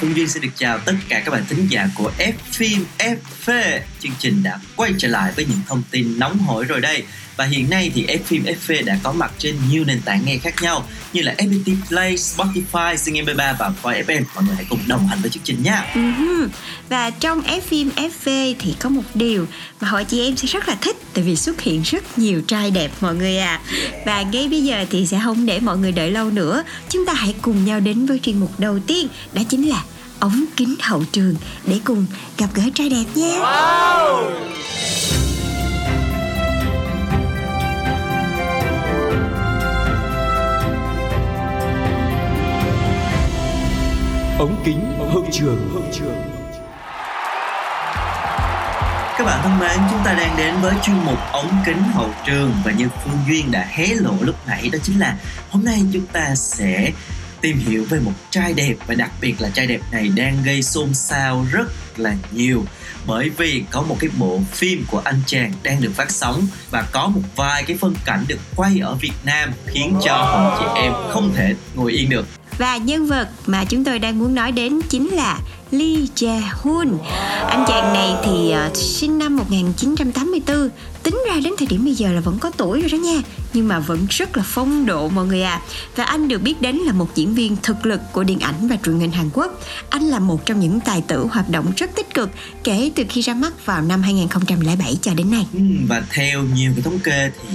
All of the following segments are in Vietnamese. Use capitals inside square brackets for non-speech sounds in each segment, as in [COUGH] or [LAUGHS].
Phương Duyên xin được chào tất cả các bạn thính giả của F phim FV. Chương trình đã quay trở lại với những thông tin nóng hổi rồi đây. Và hiện nay thì F phim FV đã có mặt trên nhiều nền tảng nghe khác nhau như là FPT Play, Spotify, Zing MP3 và Voi FM. Mọi người hãy cùng đồng hành với chương trình nha. Ừm, Và trong F phim FV thì có một điều mà hội chị em sẽ rất là thích tại vì xuất hiện rất nhiều trai đẹp mọi người à. Và ngay bây giờ thì sẽ không để mọi người đợi lâu nữa. Chúng ta hãy cùng nhau đến với chuyên mục đầu tiên đó chính là ống kính hậu trường để cùng gặp gỡ trai đẹp nhé. Ống kính hậu trường hậu trường Các bạn thân mến, chúng ta đang đến với chuyên mục ống kính hậu trường và như Phương Duyên đã hé lộ lúc nãy đó chính là hôm nay chúng ta sẽ tìm hiểu về một trai đẹp và đặc biệt là trai đẹp này đang gây xôn xao rất là nhiều. Bởi vì có một cái bộ phim của anh chàng đang được phát sóng và có một vài cái phân cảnh được quay ở Việt Nam khiến cho hội chị em không thể ngồi yên được. Và nhân vật mà chúng tôi đang muốn nói đến chính là Lee Jae-hoon. Anh chàng này thì uh, sinh năm 1984, tính ra đến thời điểm bây giờ là vẫn có tuổi rồi đó nha, nhưng mà vẫn rất là phong độ mọi người à. Và anh được biết đến là một diễn viên thực lực của điện ảnh và truyền hình Hàn Quốc. Anh là một trong những tài tử hoạt động rất tích cực kể từ khi ra mắt vào năm 2007 cho đến nay. Ừ, và theo nhiều cái thống kê thì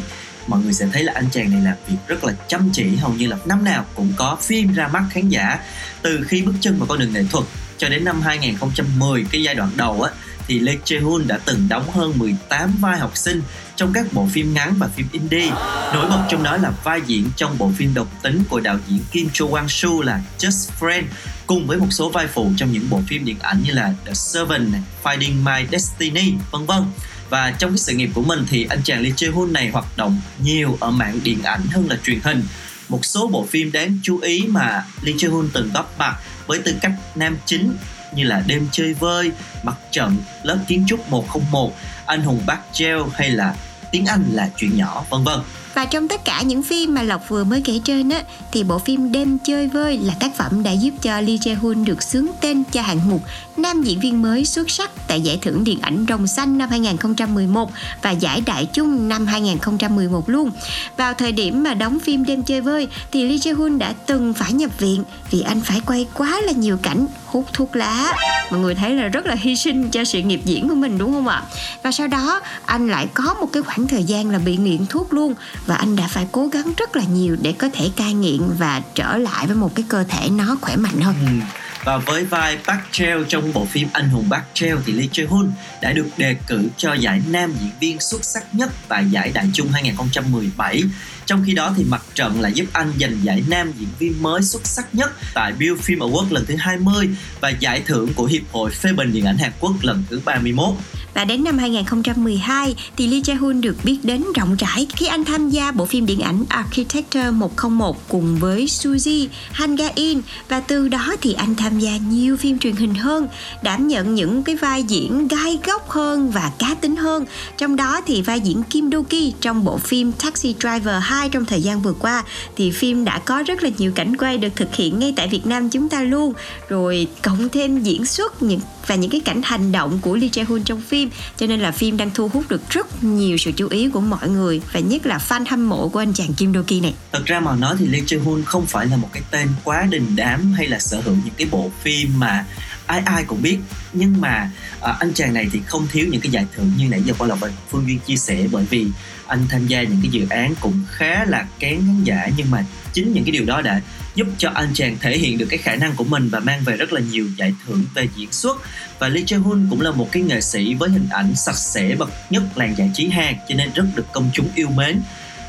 mọi người sẽ thấy là anh chàng này làm việc rất là chăm chỉ hầu như là năm nào cũng có phim ra mắt khán giả từ khi bước chân vào con đường nghệ thuật cho đến năm 2010 cái giai đoạn đầu á thì Lee Jae-hoon đã từng đóng hơn 18 vai học sinh trong các bộ phim ngắn và phim indie. Nổi bật trong đó là vai diễn trong bộ phim độc tính của đạo diễn Kim Cho Wang Su là Just Friend cùng với một số vai phụ trong những bộ phim điện ảnh như là The Servant, Finding My Destiny, vân vân. Và trong cái sự nghiệp của mình thì anh chàng Lee Jae-hoon này hoạt động nhiều ở mạng điện ảnh hơn là truyền hình. Một số bộ phim đáng chú ý mà Lee Jae-hoon từng góp mặt với tư cách nam chính như là Đêm chơi vơi, Mặt trận, Lớp kiến trúc 101, Anh hùng Bác Treo hay là Tiếng Anh là chuyện nhỏ vân vân. Và trong tất cả những phim mà Lộc vừa mới kể trên á, thì bộ phim Đêm chơi vơi là tác phẩm đã giúp cho Lee Jae-hoon được xướng tên cho hạng mục nam diễn viên mới xuất sắc tại giải thưởng điện ảnh Rồng Xanh năm 2011 và giải Đại Chung năm 2011 luôn. Vào thời điểm mà đóng phim Đêm chơi vơi thì Lee Jae-hoon đã từng phải nhập viện vì anh phải quay quá là nhiều cảnh hút thuốc lá. Mọi người thấy là rất là hy sinh cho sự nghiệp diễn của mình, đúng không ạ? Và sau đó, anh lại có một cái khoảng thời gian là bị nghiện thuốc luôn và anh đã phải cố gắng rất là nhiều để có thể cai nghiện và trở lại với một cái cơ thể nó khỏe mạnh hơn. Ừ. Và với vai Park Treo trong bộ phim Anh hùng Park Treo thì Lee Jae Hoon đã được đề cử cho giải nam diễn viên xuất sắc nhất tại giải Đại Chung 2017. Trong khi đó thì Mặt trận lại giúp anh giành giải nam diễn viên mới xuất sắc nhất tại Bill Film Award lần thứ 20 và giải thưởng của Hiệp hội phê bình điện ảnh Hàn Quốc lần thứ 31. Và đến năm 2012 thì Lee Jae-hoon được biết đến rộng rãi khi anh tham gia bộ phim điện ảnh Architecture 101 cùng với Suzy, Han Ga-in và từ đó thì anh tham gia nhiều phim truyền hình hơn, đảm nhận những cái vai diễn gai góc hơn và cá tính hơn. Trong đó thì vai diễn Kim Do-ki trong bộ phim Taxi Driver 2 trong thời gian vừa qua thì phim đã có rất là nhiều cảnh quay được thực hiện ngay tại Việt Nam chúng ta luôn. Rồi cộng thêm diễn xuất những và những cái cảnh hành động của Lee Jae-hoon trong phim cho nên là phim đang thu hút được rất nhiều sự chú ý của mọi người, và nhất là fan hâm mộ của anh chàng Kim Do-ki này. Thật ra mà nói thì Lee Jae Hoon không phải là một cái tên quá đình đám hay là sở hữu những cái bộ phim mà ai ai cũng biết. Nhưng mà à, anh chàng này thì không thiếu những cái giải thưởng như nãy giờ qua lộc phương duyên chia sẻ bởi vì anh tham gia những cái dự án cũng khá là kén khán giả. Nhưng mà chính những cái điều đó đã giúp cho anh chàng thể hiện được cái khả năng của mình và mang về rất là nhiều giải thưởng về diễn xuất. Và Lee Jae Hoon cũng là một cái nghệ sĩ với hình ảnh sạch sẽ bậc nhất làng giải trí Hàn cho nên rất được công chúng yêu mến.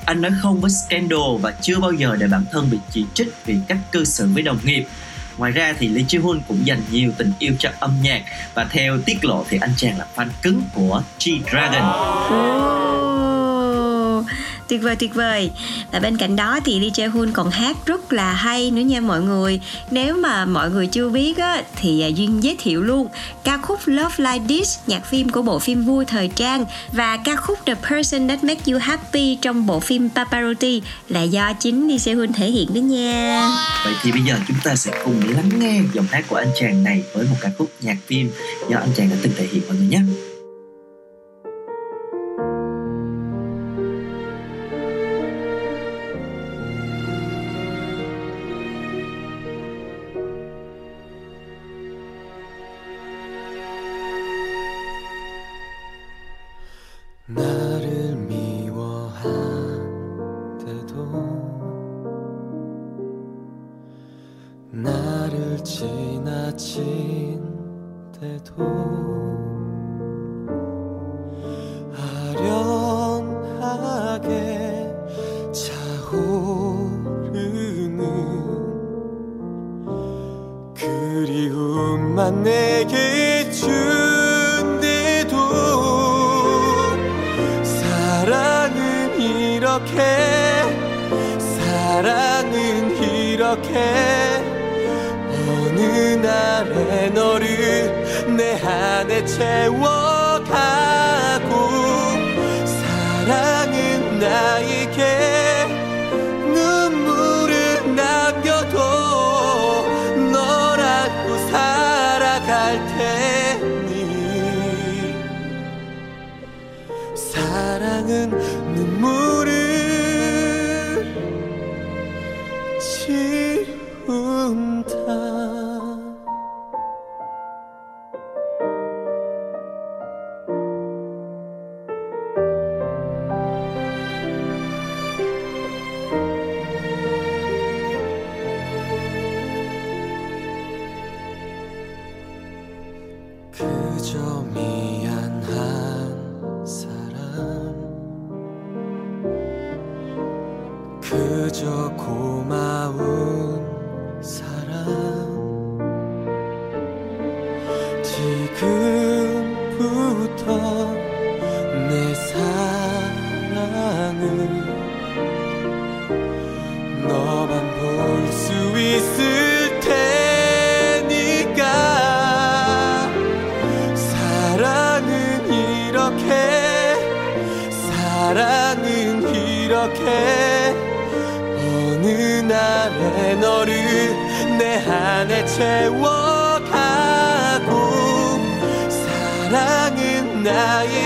Anh nói không với scandal và chưa bao giờ để bản thân bị chỉ trích vì cách cư xử với đồng nghiệp. Ngoài ra thì Lee Ji Hoon cũng dành nhiều tình yêu cho âm nhạc và theo tiết lộ thì anh chàng là fan cứng của G-Dragon. Oh, tuyệt vời tuyệt vời. Và bên cạnh đó thì Lee Jae Hoon còn hát rất là hay nữa nha mọi người. Nếu mà mọi người chưa biết á, thì à, duyên giới thiệu luôn ca khúc Love Like This nhạc phim của bộ phim vui thời trang và ca khúc The Person That Makes You Happy trong bộ phim Paparotti là do chính Lee Jae thể hiện đó nha. Vậy thì bây giờ chúng ta sẽ cùng lắng nghe giọng hát của anh chàng này với một ca khúc nhạc phim do anh chàng đã từng thể hiện mọi người nhé. 날에 너를 내 안에 채워가고 사랑은 나에게 고마운 사람 채워가고 사랑은 나에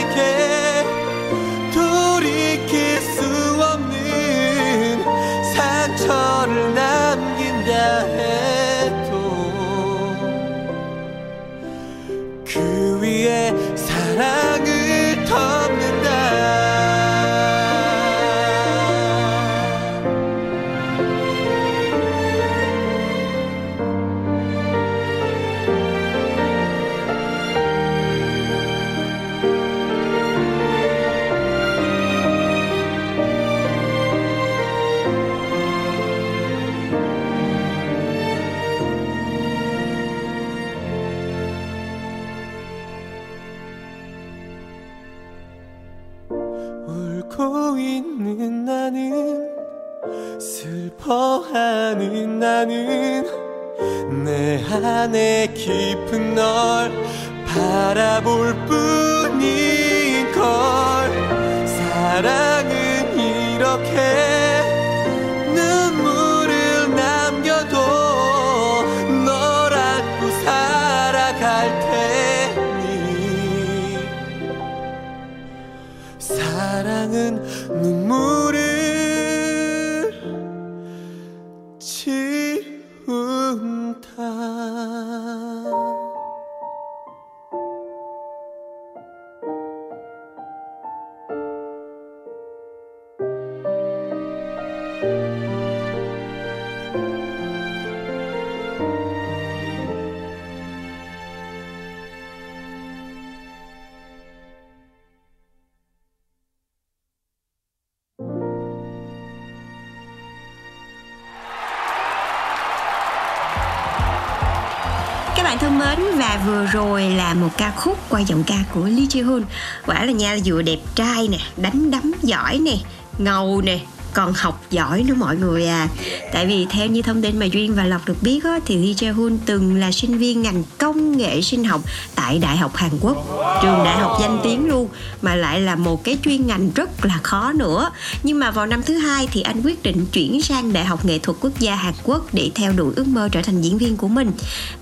사랑은 눈물 rồi là một ca khúc qua giọng ca của Lee Ji Hoon. Quả là nha vừa đẹp trai nè, đánh đấm giỏi nè, ngầu nè, còn học giỏi nữa mọi người à. Tại vì theo như thông tin mà duyên và lộc được biết á, thì Lee Jae Hoon từng là sinh viên ngành công nghệ sinh học tại đại học hàn quốc. Trường đại học danh tiếng luôn mà lại là một cái chuyên ngành rất là khó nữa. Nhưng mà vào năm thứ hai thì anh quyết định chuyển sang đại học nghệ thuật quốc gia hàn quốc để theo đuổi ước mơ trở thành diễn viên của mình.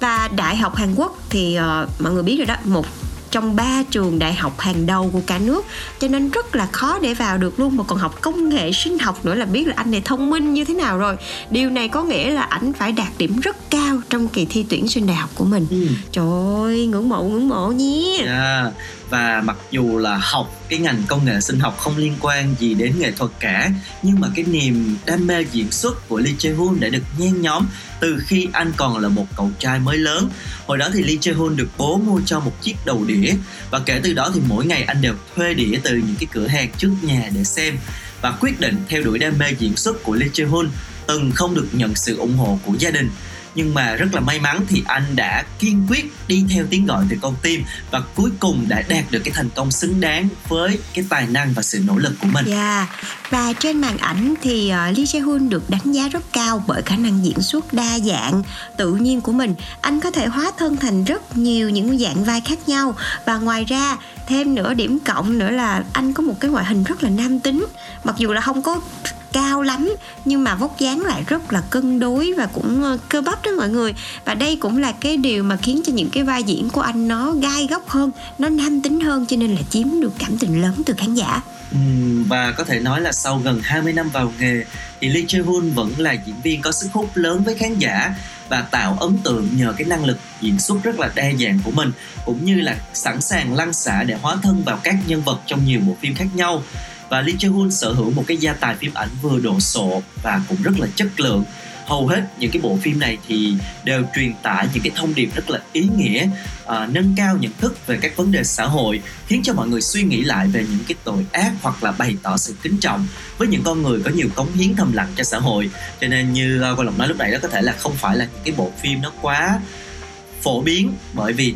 Và đại học hàn quốc thì uh, mọi người biết rồi đó một trong ba trường đại học hàng đầu của cả nước. Cho nên rất là khó để vào được luôn. Mà còn học công nghệ sinh học nữa là biết là anh này thông minh như thế nào rồi. Điều này có nghĩa là anh phải đạt điểm rất cao trong kỳ thi tuyển sinh đại học của mình. Ừ. trời ơi ngưỡng mộ ngưỡng mộ nhé. Yeah. Và mặc dù là học cái ngành công nghệ sinh học không liên quan gì đến nghệ thuật cả, nhưng mà cái niềm đam mê diễn xuất của Lee Jae Hoon đã được nhen nhóm từ khi anh còn là một cậu trai mới lớn. Hồi đó thì Lee Jae Hoon được bố mua cho một chiếc đầu đĩa, và kể từ đó thì mỗi ngày anh đều thuê đĩa từ những cái cửa hàng trước nhà để xem và quyết định theo đuổi đam mê diễn xuất của Lee Jae Hoon, từng không được nhận sự ủng hộ của gia đình nhưng mà rất là may mắn thì anh đã kiên quyết đi theo tiếng gọi từ con tim và cuối cùng đã đạt được cái thành công xứng đáng với cái tài năng và sự nỗ lực của mình. Yeah. Và trên màn ảnh thì uh, Lee Jae Hoon được đánh giá rất cao bởi khả năng diễn xuất đa dạng, tự nhiên của mình. Anh có thể hóa thân thành rất nhiều những dạng vai khác nhau và ngoài ra thêm nữa điểm cộng nữa là anh có một cái ngoại hình rất là nam tính mặc dù là không có cao lắm, nhưng mà vóc dáng lại rất là cân đối và cũng ờ, cơ bắp đó mọi người. Và đây cũng là cái điều mà khiến cho những cái vai diễn của anh nó gai góc hơn, nó nam tính hơn, cho nên là chiếm được cảm tình lớn từ khán giả. Và có thể nói là sau gần 20 năm vào nghề, thì Lee Jae Hoon vẫn là diễn viên có sức hút lớn với khán giả và tạo ấn tượng nhờ cái năng lực diễn xuất rất là đa dạng của mình, cũng như là sẵn sàng lăn xả để hóa thân vào các nhân vật trong nhiều bộ phim khác nhau và Lee Jae Hoon sở hữu một cái gia tài phim ảnh vừa độ sộ và cũng rất là chất lượng. Hầu hết những cái bộ phim này thì đều truyền tải những cái thông điệp rất là ý nghĩa à, nâng cao nhận thức về các vấn đề xã hội khiến cho mọi người suy nghĩ lại về những cái tội ác hoặc là bày tỏ sự kính trọng với những con người có nhiều cống hiến thầm lặng cho xã hội. Cho nên như à, uh, quan lộc nói lúc nãy đó có thể là không phải là những cái bộ phim nó quá phổ biến bởi vì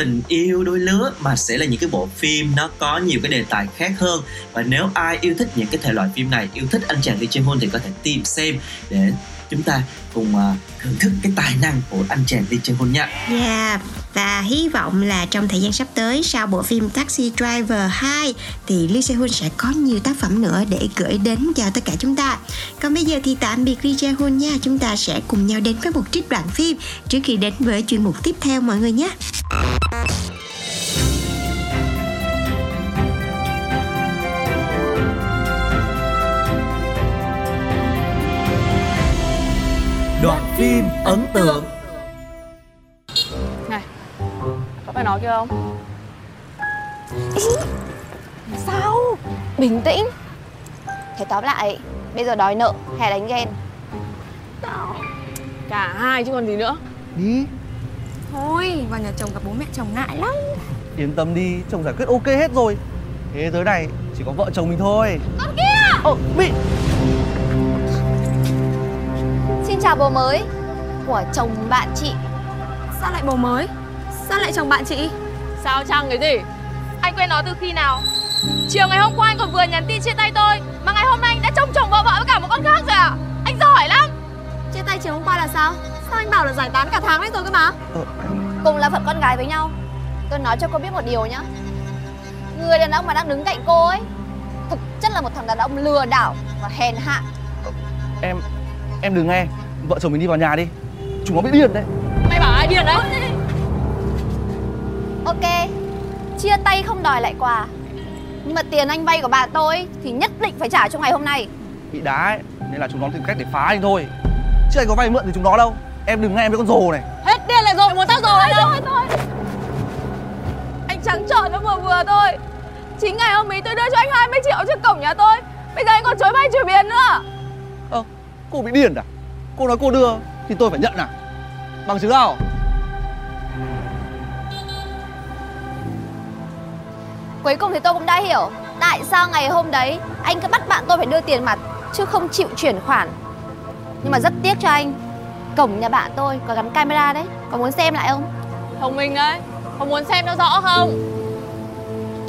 tình yêu đôi lứa mà sẽ là những cái bộ phim nó có nhiều cái đề tài khác hơn. Và nếu ai yêu thích những cái thể loại phim này, yêu thích anh chàng Lee Jae hôn thì có thể tìm xem để chúng ta cùng uh, thưởng thức cái tài năng của anh chàng Lee Jae Hoon nha. Yeah và hy vọng là trong thời gian sắp tới sau bộ phim Taxi Driver 2 thì Lee Se Hoon sẽ có nhiều tác phẩm nữa để gửi đến cho tất cả chúng ta. Còn bây giờ thì tạm biệt Lee Se Hoon nha, chúng ta sẽ cùng nhau đến với một trích đoạn phim trước khi đến với chuyên mục tiếp theo mọi người nhé. Phim ấn tượng. Này Có phải nói kia không? Sao? Bình tĩnh. Thế tóm lại Bây giờ đòi nợ hay đánh ghen. Cả hai chứ còn gì nữa. Đi. Thôi vào nhà chồng gặp bố mẹ chồng ngại lắm. Yên tâm đi Chồng giải quyết ok hết rồi. Thế giới này chỉ có vợ chồng mình thôi. Con kia! Ồ Mỹ Xin chào bố mới. Của chồng bạn chị. Sao lại bố mới? Sao lại chồng bạn chị? Sao chăng cái gì? Anh quen nó từ khi nào? Chiều ngày hôm qua anh còn vừa nhắn tin chia tay tôi Mà ngày hôm nay anh đã trông chồng vợ vợ với cả một con khác rồi à Anh giỏi lắm. Chia tay chiều hôm qua là sao? Sao anh bảo là giải tán cả tháng đấy rồi cơ mà? Cùng là phận con gái với nhau. Tôi nói cho cô biết một điều nhá. Người đàn ông mà đang đứng cạnh cô ấy Thực chất là một thằng đàn ông lừa đảo và hèn hạ. Em Em đừng nghe Vợ chồng mình đi vào nhà đi. Chúng nó bị điên đấy. Mày bảo ai điên đấy? Ok. Chia tay không đòi lại quà. Nhưng mà tiền anh vay của bà tôi Thì nhất định phải trả trong ngày hôm nay. Bị đá ấy Nên là chúng nó tìm cách để phá anh thôi. Chứ anh có vay mượn thì chúng nó đâu. Em đừng nghe mấy con rồ này. Hết điên lại rồi muốn tao rồi đâu thôi, thôi. Anh trắng trợn nó vừa vừa thôi. Chính ngày hôm ấy tôi đưa cho anh 20 triệu trước cổng nhà tôi. Bây giờ anh còn chối vay chuyển tiền nữa. Ơ Cô bị điên à Cô nói cô đưa Thì tôi phải nhận à? Bằng chứng nào? Cuối cùng thì tôi cũng đã hiểu Tại sao ngày hôm đấy Anh cứ bắt bạn tôi phải đưa tiền mặt Chứ không chịu chuyển khoản. Nhưng mà rất tiếc cho anh Cổng nhà bạn tôi có gắn camera đấy. Có muốn xem lại không? Thông minh đấy Có muốn xem cho rõ không?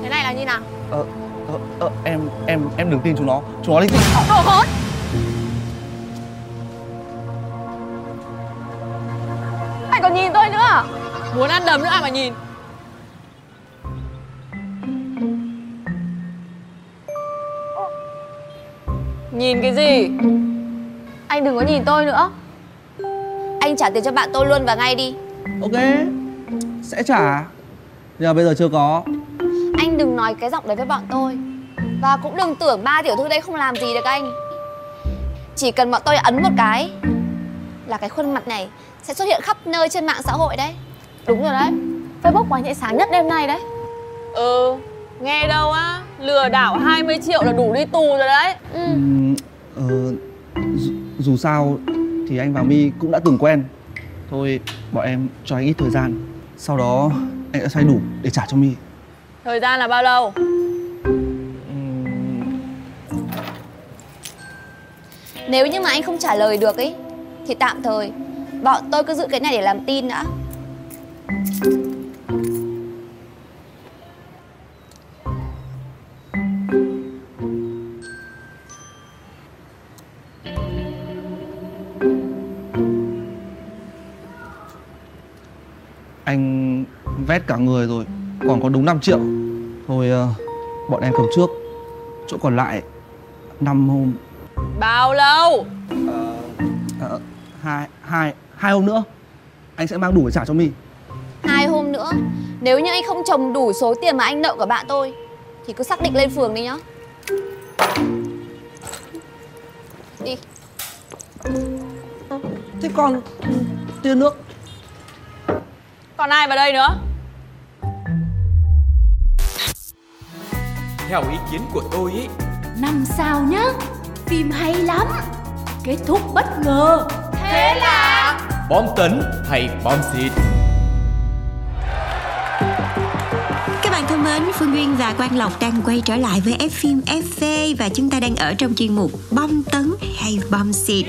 Thế này là như nào? Ờ, ờ, ờ, em, em, em đừng tin chúng nó. Chúng nó linh tinh. Đồ hỗn Anh còn nhìn tôi nữa. À Muốn ăn đấm nữa ai mà nhìn? Nhìn cái gì? Anh đừng có nhìn tôi nữa. Anh trả tiền cho bạn tôi luôn và ngay đi. Ok Sẽ trả. Nhưng mà bây giờ chưa có. Anh đừng nói cái giọng đấy với bọn tôi. Và cũng đừng tưởng ba tiểu thư đây không làm gì được anh. Chỉ cần bọn tôi ấn một cái Là cái khuôn mặt này sẽ xuất hiện khắp nơi trên mạng xã hội đấy. Đúng rồi đấy. Facebook của anh sẽ sáng nhất đêm nay đấy. Ừ Nghe đâu á Lừa đảo 20 triệu là đủ đi tù rồi đấy. Ừ. Ừm, ờ, dù, dù sao thì anh và My cũng đã từng quen. Thôi bọn em cho anh ít thời gian. Sau đó anh sẽ xoay đủ để trả cho My. Thời gian là bao lâu? Nếu như mà anh không trả lời được ấy Thì tạm thời Bọn tôi cứ giữ cái này để làm tin đã. Anh vét cả người rồi Còn có đúng 5 triệu. Thôi ờ, bọn em cầm trước. Chỗ còn lại 5 hôm. Bao lâu? Ờ, hai, hai, hai hôm nữa Anh sẽ mang đủ để trả cho My. Hai hôm nữa? Nếu như anh không trồng đủ số tiền mà anh nợ của bạn tôi Thì cứ xác định lên phường đi nhá. Đi. Thế còn tiền nước. Còn ai vào đây nữa? Theo ý kiến của tôi ý Năm sao nhá Phim hay lắm Kết thúc bất ngờ. Thế là Bom tấn hay bom xịt Các bạn thân mến, Phương Duyên và Quang Lộc đang quay trở lại với F phim FV và chúng ta đang ở trong chuyên mục Bom tấn hay bom xịt.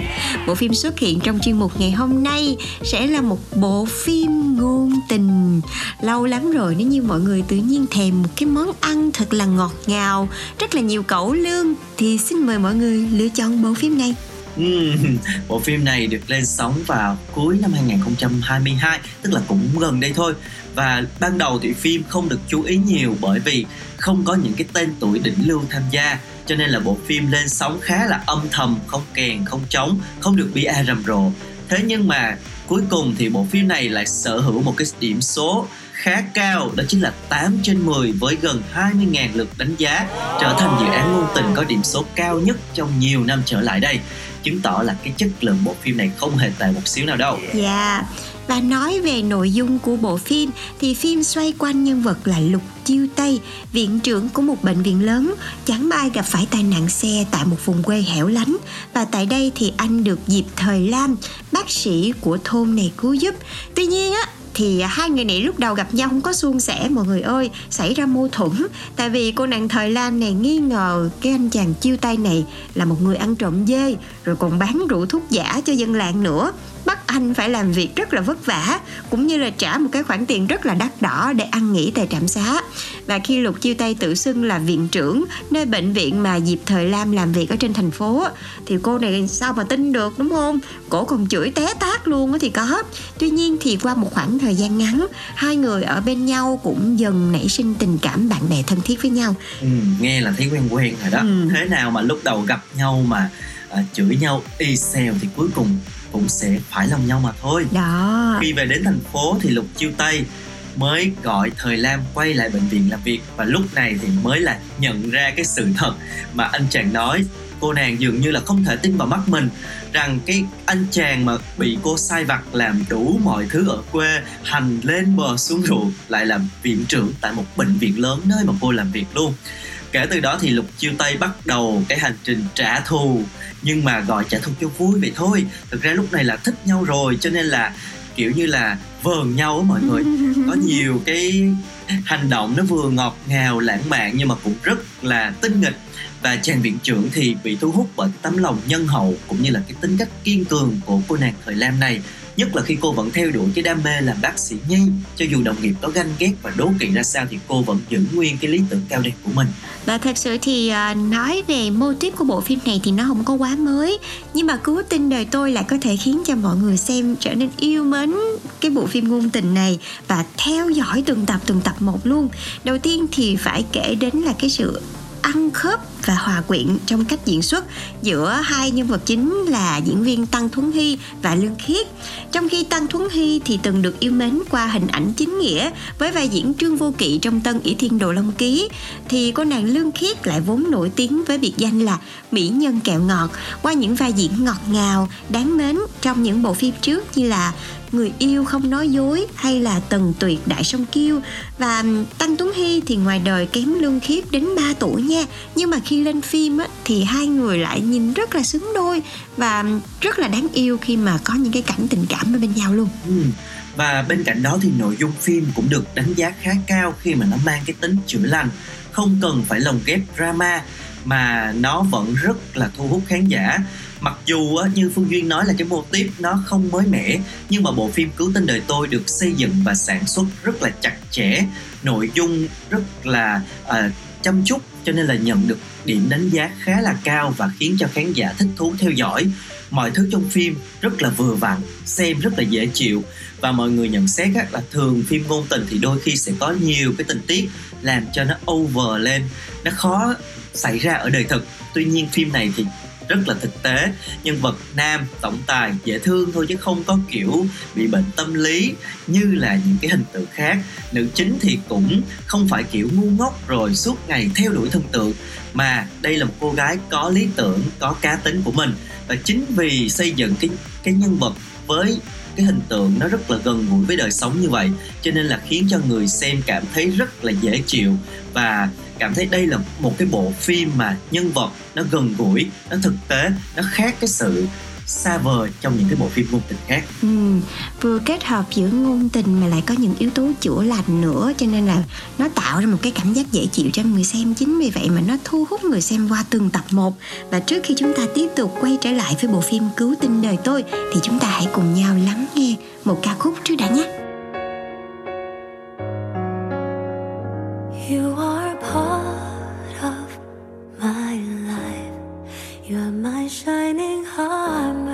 Bộ phim xuất hiện trong chuyên mục ngày hôm nay sẽ là một bộ phim ngôn tình. Lâu lắm rồi nếu như mọi người tự nhiên thèm một cái món ăn thật là ngọt ngào, rất là nhiều cẩu lương thì xin mời mọi người lựa chọn bộ phim này. Bộ phim này được lên sóng vào cuối năm 2022 tức là cũng gần đây thôi. Và ban đầu thì phim không được chú ý nhiều bởi vì không có những cái tên tuổi đỉnh lưu tham gia, cho nên là bộ phim lên sóng khá là âm thầm, không kèn, không trống, không được PR rầm rộ. Thế nhưng mà cuối cùng thì bộ phim này lại sở hữu một cái điểm số khá cao, đó chính là 8 trên 10 với gần 20.000 lượt đánh giá, trở thành dự án ngôn tình có điểm số cao nhất trong nhiều năm trở lại đây chứng tỏ là cái chất lượng bộ phim này không hề tệ một xíu nào đâu. Dạ, và nói về nội dung của bộ phim thì phim xoay quanh nhân vật là Lục Chiêu Tây, viện trưởng của một bệnh viện lớn, chẳng may gặp phải tai nạn xe tại một vùng quê hẻo lánh. Và tại đây thì anh được Diệp Thời Lam, bác sĩ của thôn này cứu giúp. Tuy nhiên á, thì hai người này lúc đầu gặp nhau không có suôn sẻ, mọi người ơi, xảy ra mâu thuẫn. Tại vì cô nàng thời lan này nghi ngờ cái anh chàng chiêu tay này là một người ăn trộm dê, rồi còn bán rượu thuốc giả cho dân làng nữa bắt anh phải làm việc rất là vất vả cũng như là trả một cái khoản tiền rất là đắt đỏ để ăn nghỉ tại trạm xá. Và khi lục chiêu tây tự xưng là viện trưởng nơi bệnh viện mà diệp thời lam làm việc ở trên thành phố thì cô này sao mà tin được đúng không? Cổ còn chửi té tát luôn á thì có. Tuy nhiên thì qua một khoảng thời gian ngắn hai người ở bên nhau cũng dần nảy sinh tình cảm bạn bè thân thiết với nhau. Ừ, nghe là thấy quen quen rồi đó. Ừ. thế nào mà lúc đầu gặp nhau mà à, chửi nhau y xèo thì cuối cùng cũng sẽ phải lòng nhau mà thôi. Đó. Khi về đến thành phố thì lục chiêu tây mới gọi thời lam quay lại bệnh viện làm việc và lúc này thì mới là nhận ra cái sự thật mà anh chàng nói. Cô nàng dường như là không thể tin vào mắt mình rằng cái anh chàng mà bị cô sai vặt làm đủ mọi thứ ở quê hành lên bờ xuống ruộng lại là viện trưởng tại một bệnh viện lớn nơi mà cô làm việc luôn kể từ đó thì lục chiêu tây bắt đầu cái hành trình trả thù. Nhưng mà gọi trả thù cho vui vậy thôi. Thực ra lúc này là thích nhau rồi cho nên là kiểu như là vờn nhau á mọi người. [LAUGHS] Có nhiều cái hành động nó vừa ngọt ngào lãng mạn nhưng mà cũng rất là tinh nghịch. Và chàng viện trưởng thì bị thu hút bởi tấm lòng nhân hậu cũng như là cái tính cách kiên cường của cô nàng thời lam này nhất là khi cô vẫn theo đuổi cái đam mê làm bác sĩ nhi, cho dù đồng nghiệp có ganh ghét và đố kỵ ra sao thì cô vẫn giữ nguyên cái lý tưởng cao đẹp của mình. Và thật sự thì à, nói về mô típ của bộ phim này thì nó không có quá mới. Nhưng mà cứu tinh đời tôi lại có thể khiến cho mọi người xem trở nên yêu mến cái bộ phim ngôn tình này và theo dõi từng tập từng tập một luôn. Đầu tiên thì phải kể đến là cái sự ăn khớp và hòa quyện trong cách diễn xuất giữa hai nhân vật chính là diễn viên Tăng Thuấn Hy và Lương Khiết. Trong khi Tăng Thuấn Hy thì từng được yêu mến qua hình ảnh chính nghĩa với vai diễn Trương Vô Kỵ trong Tân ỷ Thiên Đồ Long Ký thì cô nàng Lương Khiết lại vốn nổi tiếng với biệt danh là mỹ nhân kẹo ngọt qua những vai diễn ngọt ngào, đáng mến trong những bộ phim trước như là người yêu không nói dối hay là tần tuyệt đại sông kiêu. Và tăng tuấn hy thì ngoài đời kém lương khiết đến 3 tuổi nha. Nhưng mà khi lên phim á, thì hai người lại nhìn rất là xứng đôi và rất là đáng yêu khi mà có những cái cảnh tình cảm bên nhau luôn. Ừ. và bên cạnh đó thì nội dung phim cũng được đánh giá khá cao khi mà nó mang cái tính chữa lành không cần phải lồng ghép drama mà nó vẫn rất là thu hút khán giả mặc dù á, như phương duyên nói là cái mô típ nó không mới mẻ nhưng mà bộ phim cứu tinh đời tôi được xây dựng và sản xuất rất là chặt chẽ nội dung rất là à, chăm chút cho nên là nhận được điểm đánh giá khá là cao và khiến cho khán giả thích thú theo dõi. Mọi thứ trong phim rất là vừa vặn xem rất là dễ chịu và mọi người nhận xét á, là thường phim ngôn tình thì đôi khi sẽ có nhiều cái tình tiết làm cho nó over lên nó khó xảy ra ở đời thực. Tuy nhiên phim này thì rất là thực tế. Nhân vật nam tổng tài dễ thương thôi chứ không có kiểu bị bệnh tâm lý, như là những cái hình tượng khác. Nữ chính thì cũng không phải kiểu ngu ngốc rồi suốt ngày theo đuổi thần tượng, mà đây là một cô gái có lý tưởng, có cá tính của mình. Và chính vì xây dựng cái cái nhân vật với cái hình tượng nó rất là gần gũi với đời sống như vậy. Cho nên là khiến cho người xem cảm thấy rất là dễ chịu và cảm thấy đây là một cái bộ phim mà nhân vật nó gần gũi, nó thực tế, nó khác cái sự xa vời trong những cái bộ phim ngôn tình khác. Ừ, vừa kết hợp giữa ngôn tình mà lại có những yếu tố chữa lành nữa cho nên là nó tạo ra một cái cảm giác dễ chịu cho người xem. Chính vì vậy mà nó thu hút người xem qua từng tập một. Và trước khi chúng ta tiếp tục quay trở lại với bộ phim cứu tinh đời tôi thì chúng ta hãy cùng nhau lắng nghe một ca khúc trước đã nhé. You're my shining armor.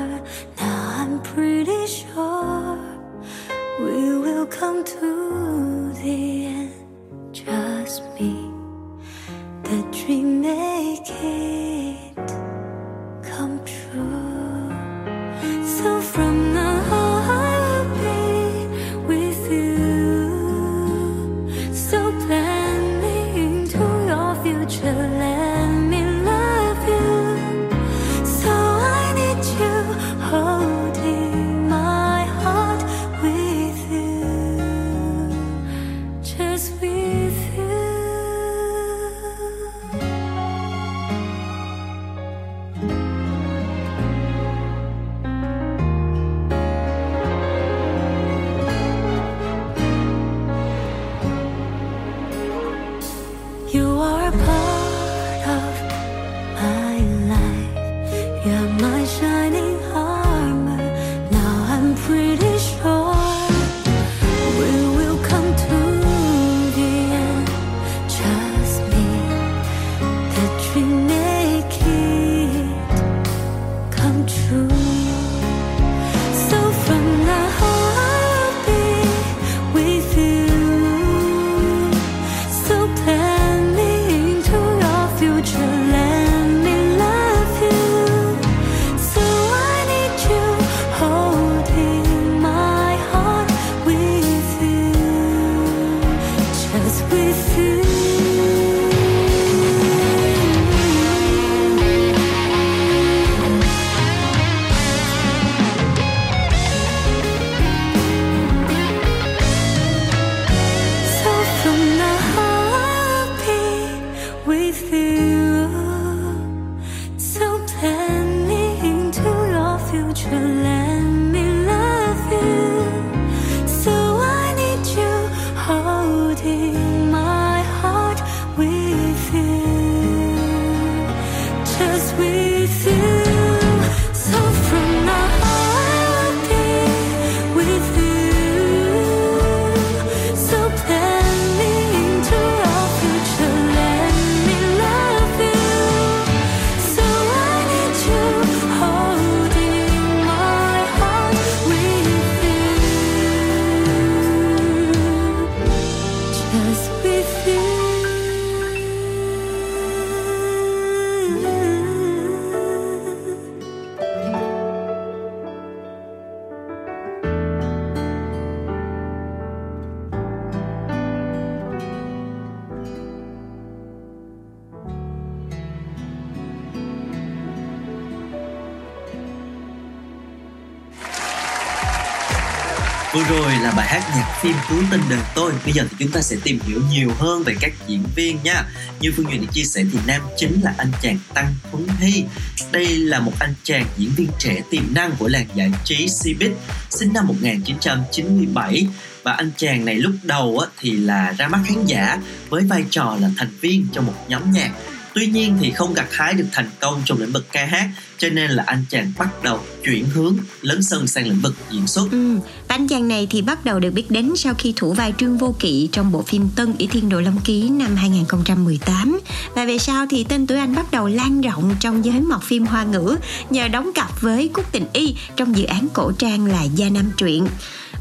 Vừa rồi là bài hát nhạc phim Cứu tinh đời tôi. Bây giờ thì chúng ta sẽ tìm hiểu nhiều hơn về các diễn viên nha. Như Phương Duyên đã chia sẻ thì nam chính là anh chàng Tăng Thuấn Hy. Đây là một anh chàng diễn viên trẻ tiềm năng của làng giải trí Cbiz Sinh năm 1997 và anh chàng này lúc đầu á, thì là ra mắt khán giả với vai trò là thành viên trong một nhóm nhạc. Tuy nhiên thì không gặt hái được thành công trong lĩnh vực ca hát cho nên là anh chàng bắt đầu chuyển hướng lớn sân sang lĩnh vực diễn xuất. Ừ, và anh chàng này thì bắt đầu được biết đến sau khi thủ vai Trương Vô Kỵ trong bộ phim Tân Ý Thiên Đồ Long Ký năm 2018 và về sau thì tên tuổi anh bắt đầu lan rộng trong giới mọt phim hoa ngữ nhờ đóng cặp với Cúc Tình Y trong dự án cổ trang là Gia Nam Truyện.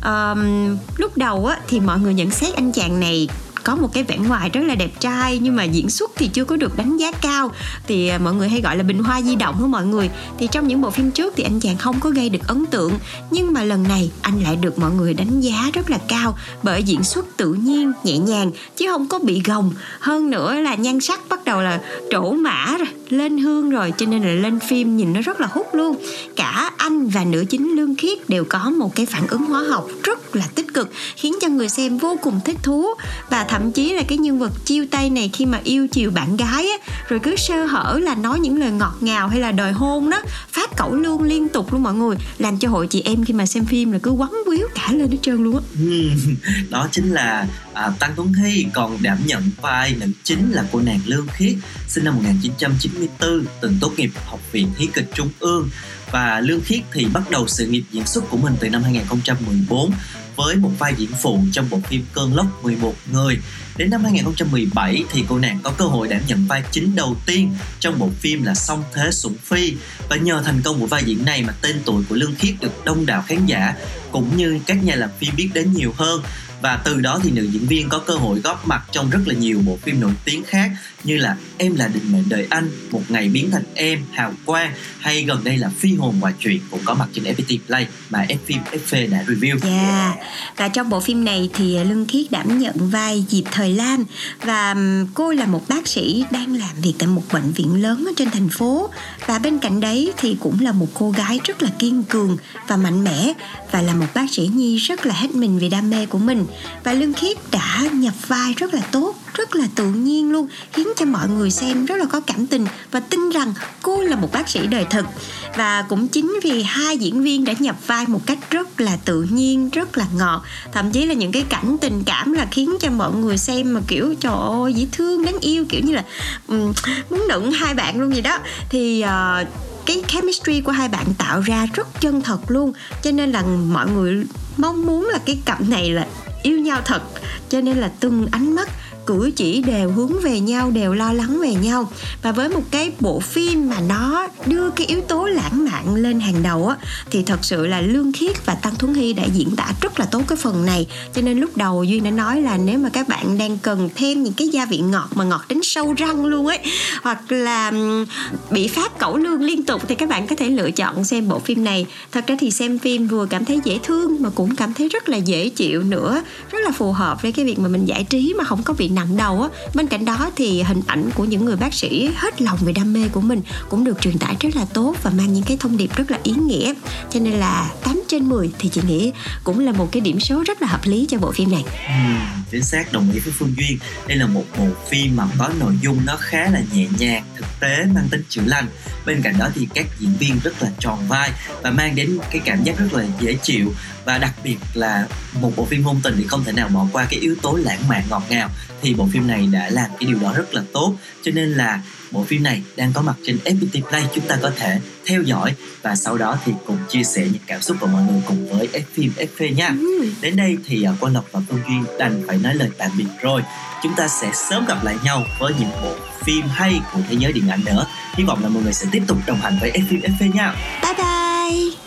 Um, lúc đầu á, thì mọi người nhận xét anh chàng này có một cái vẻ ngoài rất là đẹp trai, nhưng mà diễn xuất thì chưa có được đánh giá cao. Thì à, mọi người hay gọi là bình hoa di động của mọi người? Thì trong những bộ phim trước thì anh chàng không có gây được ấn tượng, nhưng mà lần này anh lại được mọi người đánh giá rất là cao bởi diễn xuất tự nhiên, nhẹ nhàng, chứ không có bị gồng. Hơn nữa là nhan sắc bắt đầu là trổ mã rồi lên hương rồi, cho nên là lên phim nhìn nó rất là hút luôn. Cả anh và nữ chính lương khiết đều có một cái phản ứng hóa học rất là tích cực, khiến cho người xem vô cùng thích thú. Và thậm chí là cái nhân vật chiêu tay này khi mà yêu chiều bạn gái á, rồi cứ sơ hở là nói những lời ngọt ngào hay là đòi hôn đó, phát cẩu luôn liên tục luôn mọi người, làm cho hội chị em khi mà xem phim là cứ quấn quýu cả lên hết trơn luôn á. [LAUGHS] Đó chính là à, Tăng Tuấn Hy còn đảm nhận vai nữ chính là cô nàng Lương Khiết sinh năm 1994 từng tốt nghiệp học viện hí kịch trung ương. Và Lương Khiết thì bắt đầu sự nghiệp diễn xuất của mình từ năm 2014 với một vai diễn phụ trong bộ phim Cơn lốc 11 người. Đến năm 2017 thì cô nàng có cơ hội đảm nhận vai chính đầu tiên trong bộ phim là Song Thế Sủng Phi. Và nhờ thành công của vai diễn này mà tên tuổi của Lương Khiết được đông đảo khán giả cũng như các nhà làm phim biết đến nhiều hơn và từ đó thì nữ diễn viên có cơ hội góp mặt trong rất là nhiều bộ phim nổi tiếng khác như là Em là định mệnh đời anh, Một ngày biến thành em, Hào quang hay gần đây là Phi hồn ngoại truyện cũng có mặt trên FPT Play mà F phim FV đã review. Yeah. Và trong bộ phim này thì Lương Khiết đảm nhận vai Diệp Thời Lam và cô là một bác sĩ đang làm việc tại một bệnh viện lớn ở trên thành phố và bên cạnh đấy thì cũng là một cô gái rất là kiên cường và mạnh mẽ và là một bác sĩ nhi rất là hết mình vì đam mê của mình và Lương Khiết đã nhập vai rất là tốt rất là tự nhiên luôn khiến cho mọi người xem rất là có cảm tình và tin rằng cô là một bác sĩ đời thực và cũng chính vì hai diễn viên đã nhập vai một cách rất là tự nhiên rất là ngọt. Thậm chí là những cái cảnh tình cảm là khiến cho mọi người xem mà kiểu trời ơi dễ thương đáng yêu kiểu như là um, muốn nựng hai bạn luôn gì đó. Thì uh, cái chemistry của hai bạn tạo ra rất chân thật luôn. Cho nên là mọi người mong muốn là cái cặp này là yêu nhau thật. Cho nên là từng ánh mắt cử chỉ đều hướng về nhau, đều lo lắng về nhau. Và với một cái bộ phim mà nó đưa cái yếu tố lãng mạn lên hàng đầu á, thì thật sự là lương khiết và tăng thuấn hy đã diễn tả rất là tốt cái phần này. Cho nên lúc đầu duyên đã nói là nếu mà các bạn đang cần thêm những cái gia vị ngọt mà ngọt đến sâu răng luôn ấy, hoặc là bị phát cẩu lương liên tục thì các bạn có thể lựa chọn xem bộ phim này. Thật ra thì xem phim vừa cảm thấy dễ thương mà cũng cảm thấy rất là dễ chịu nữa. Rất là phù hợp với cái việc mà mình giải trí mà không có bị nặng đầu á bên cạnh đó thì hình ảnh của những người bác sĩ hết lòng về đam mê của mình cũng được truyền tải rất là tốt và mang những cái thông điệp rất là ý nghĩa. Cho nên là 8 trên 10 thì chị nghĩ cũng là một cái điểm số rất là hợp lý cho bộ phim này. Ừ, chính xác đồng ý với Phương Duyên. Đây là một bộ phim mà có nội dung nó khá là nhẹ nhàng thực tế mang tính chữa lành. Bên cạnh đó thì các diễn viên rất là tròn vai và mang đến cái cảm giác rất là dễ chịu. Và đặc biệt là một bộ phim ngôn tình thì không thể nào bỏ qua cái yếu tố lãng mạn ngọt ngào. Thì bộ phim này đã làm cái điều đó rất là tốt cho nên là bộ phim này đang có mặt trên FPT Play chúng ta có thể theo dõi và sau đó thì cùng chia sẻ những cảm xúc của mọi người cùng với F phim FV nha. Ừ. Đến đây thì uh, Quang Lộc và Phương Duyên đành phải nói lời tạm biệt rồi. Chúng ta sẽ sớm gặp lại nhau với những bộ phim hay của thế giới điện ảnh nữa. Hy vọng là mọi người sẽ tiếp tục đồng hành với F phim FV nha. Bye bye.